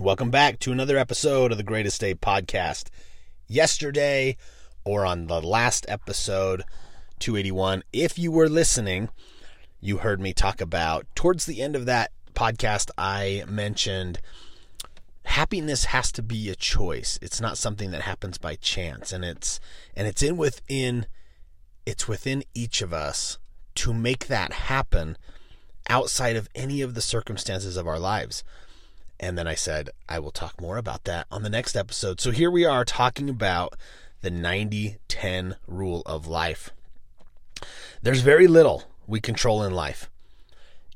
Welcome back to another episode of the Greatest Day podcast. Yesterday, or on the last episode, 281, if you were listening, you heard me talk about, towards the end of that podcast, I mentioned happiness has to be a choice. It's not something that happens by chance. And it's, and it's in within, it's within each of us to make that happen outside of any of the circumstances of our lives. And then I said, I will talk more about that on the next episode. So here we are talking about the 90 10 rule of life. There's very little we control in life.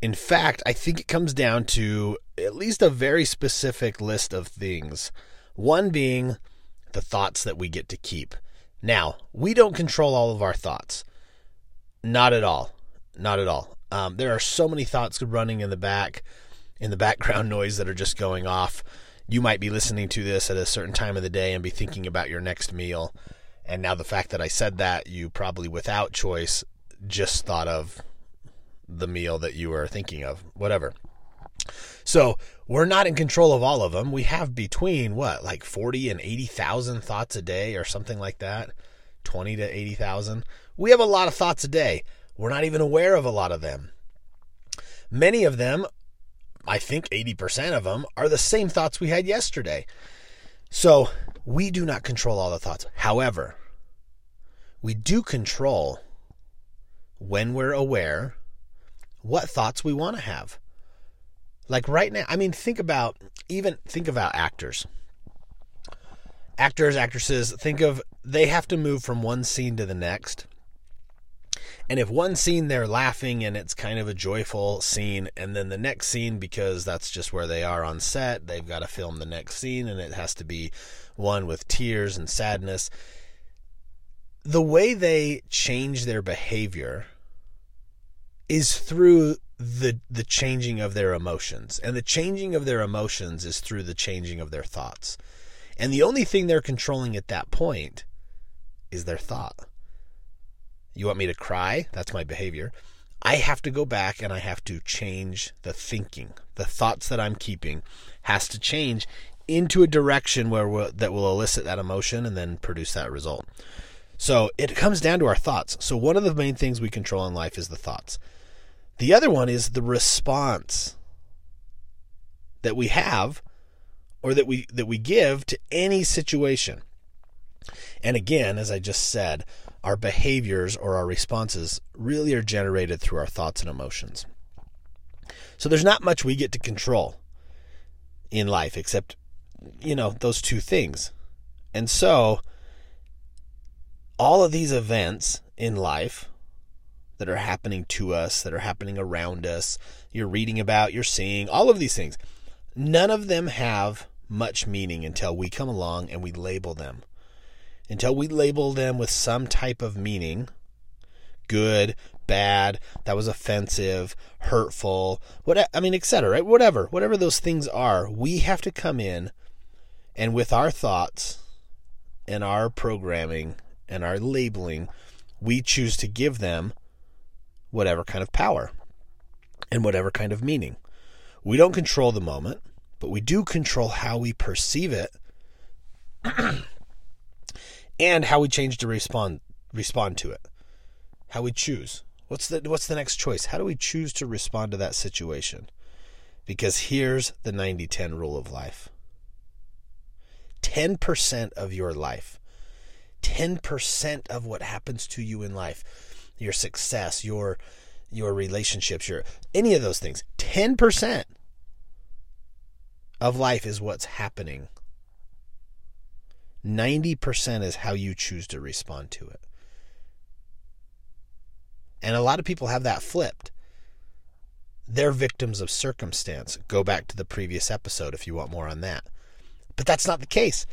In fact, I think it comes down to at least a very specific list of things. One being the thoughts that we get to keep. Now, we don't control all of our thoughts. Not at all. Not at all. Um, there are so many thoughts running in the back in the background noise that are just going off. You might be listening to this at a certain time of the day and be thinking about your next meal. And now the fact that I said that, you probably without choice just thought of the meal that you were thinking of, whatever. So we're not in control of all of them. We have between what, like 40 and 80,000 thoughts a day or something like that. 20 to 80,000. We have a lot of thoughts a day. We're not even aware of a lot of them. Many of them I think 80% of them are the same thoughts we had yesterday. So we do not control all the thoughts. However, we do control when we're aware what thoughts we want to have. Like right now, I mean, think about even think about actors. Actors, actresses, think of they have to move from one scene to the next and if one scene they're laughing and it's kind of a joyful scene, and then the next scene, because that's just where they are on set, they've got to film the next scene and it has to be one with tears and sadness. The way they change their behavior is through the the changing of their emotions. And the changing of their emotions is through the changing of their thoughts. And the only thing they're controlling at that point is their thought. You want me to cry? That's my behavior. I have to go back and I have to change the thinking. The thoughts that I'm keeping has to change into a direction where we'll, that will elicit that emotion and then produce that result. So it comes down to our thoughts. So one of the main things we control in life is the thoughts. The other one is the response that we have or that we that we give to any situation. And again, as I just said, our behaviors or our responses really are generated through our thoughts and emotions. So there's not much we get to control in life except, you know, those two things. And so all of these events in life that are happening to us, that are happening around us, you're reading about, you're seeing, all of these things, none of them have much meaning until we come along and we label them until we label them with some type of meaning good, bad, that was offensive, hurtful, what I mean, etc. Right? Whatever, whatever those things are, we have to come in and with our thoughts and our programming and our labeling, we choose to give them whatever kind of power and whatever kind of meaning. We don't control the moment, but we do control how we perceive it and how we change to respond respond to it. How we choose. What's the what's the next choice? How do we choose to respond to that situation? Because here's the 90-10 rule of life. 10% of your life, 10% of what happens to you in life, your success, your your relationships, your any of those things, 10% of life is what's happening 90% is how you choose to respond to it. And a lot of people have that flipped. They're victims of circumstance. Go back to the previous episode if you want more on that. But that's not the case.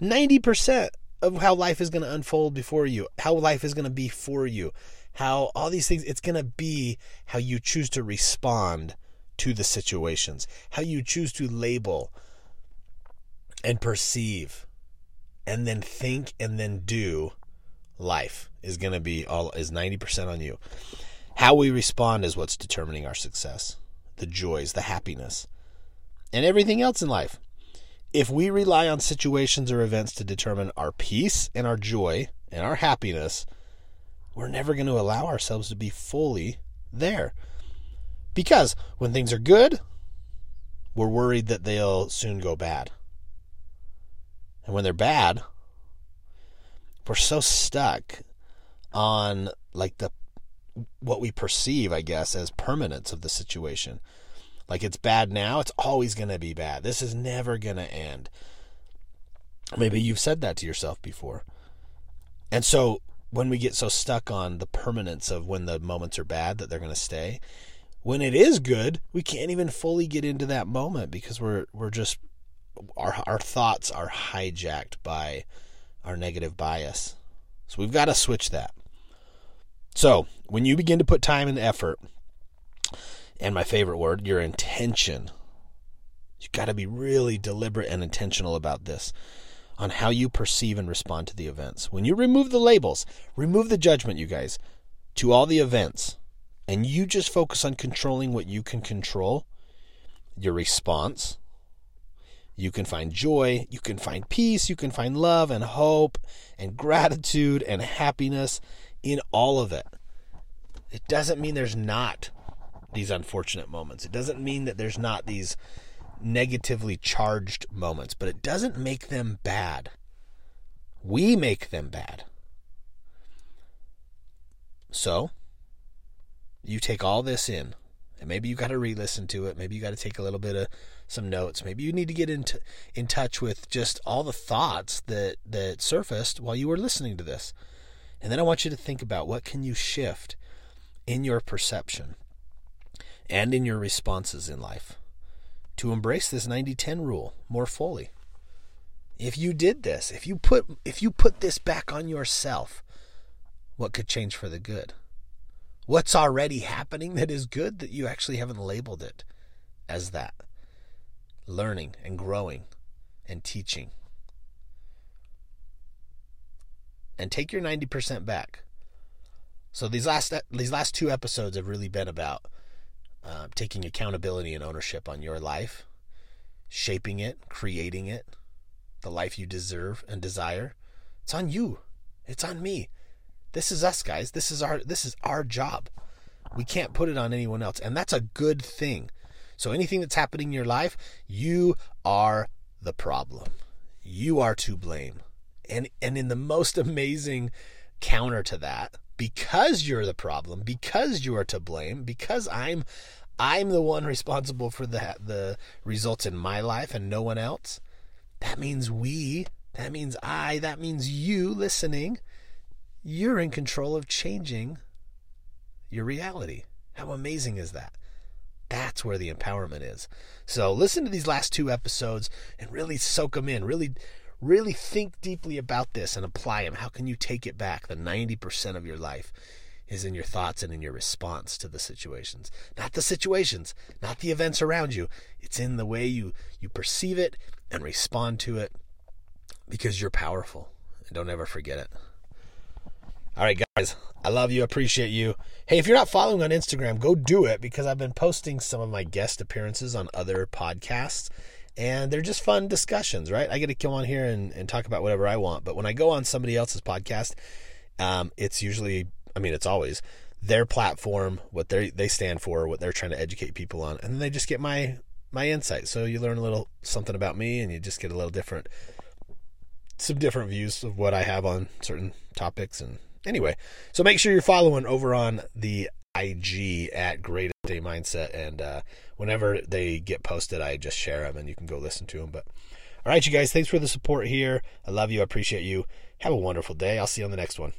90% of how life is going to unfold before you, how life is going to be for you, how all these things, it's going to be how you choose to respond to the situations, how you choose to label and perceive and then think and then do life is going to be all is 90% on you. How we respond is what's determining our success, the joys, the happiness, and everything else in life. if we rely on situations or events to determine our peace and our joy and our happiness, we're never going to allow ourselves to be fully there. Because when things are good, we're worried that they'll soon go bad. And when they're bad, we're so stuck on like the what we perceive, I guess, as permanence of the situation. Like it's bad now, it's always going to be bad. This is never going to end. Maybe you've said that to yourself before. And so when we get so stuck on the permanence of when the moments are bad that they're going to stay, when it is good, we can't even fully get into that moment because we're we're just our our thoughts are hijacked by our negative bias. So we've got to switch that. So, when you begin to put time and effort, and my favorite word, your intention, you've got to be really deliberate and intentional about this on how you perceive and respond to the events. When you remove the labels, remove the judgment, you guys, to all the events, and you just focus on controlling what you can control, your response, you can find joy, you can find peace, you can find love and hope and gratitude and happiness in all of it. It doesn't mean there's not these unfortunate moments. It doesn't mean that there's not these negatively charged moments, but it doesn't make them bad. We make them bad. So, you take all this in, and maybe you got to re-listen to it. Maybe you got to take a little bit of some notes. Maybe you need to get into in touch with just all the thoughts that that surfaced while you were listening to this. And then I want you to think about what can you shift in your perception and in your responses in life to embrace this 90/10 rule more fully. If you did this, if you put if you put this back on yourself, what could change for the good? What's already happening that is good that you actually haven't labeled it as that? Learning and growing and teaching and take your 90% back. So these last these last two episodes have really been about uh, taking accountability and ownership on your life, shaping it, creating it, the life you deserve and desire. It's on you. It's on me. This is us, guys. This is our this is our job. We can't put it on anyone else, and that's a good thing. So anything that's happening in your life, you are the problem. You are to blame. And and in the most amazing counter to that, because you're the problem, because you are to blame, because I'm I'm the one responsible for the the results in my life and no one else. That means we, that means I, that means you listening, you're in control of changing your reality. How amazing is that? That's where the empowerment is. So listen to these last two episodes and really soak them in. Really really think deeply about this and apply them. How can you take it back? The 90% of your life is in your thoughts and in your response to the situations. Not the situations, not the events around you. It's in the way you you perceive it and respond to it because you're powerful. And don't ever forget it. All right, guys, I love you, appreciate you. Hey, if you're not following on Instagram, go do it because I've been posting some of my guest appearances on other podcasts and they're just fun discussions, right? I get to come on here and, and talk about whatever I want. But when I go on somebody else's podcast, um, it's usually, I mean, it's always their platform, what they they stand for, what they're trying to educate people on, and then they just get my my insight. So you learn a little something about me, and you just get a little different, some different views of what I have on certain topics. And anyway, so make sure you're following over on the IG at Great Day Mindset, and uh, whenever they get posted, I just share them, and you can go listen to them. But all right, you guys, thanks for the support here. I love you. I appreciate you. Have a wonderful day. I'll see you on the next one.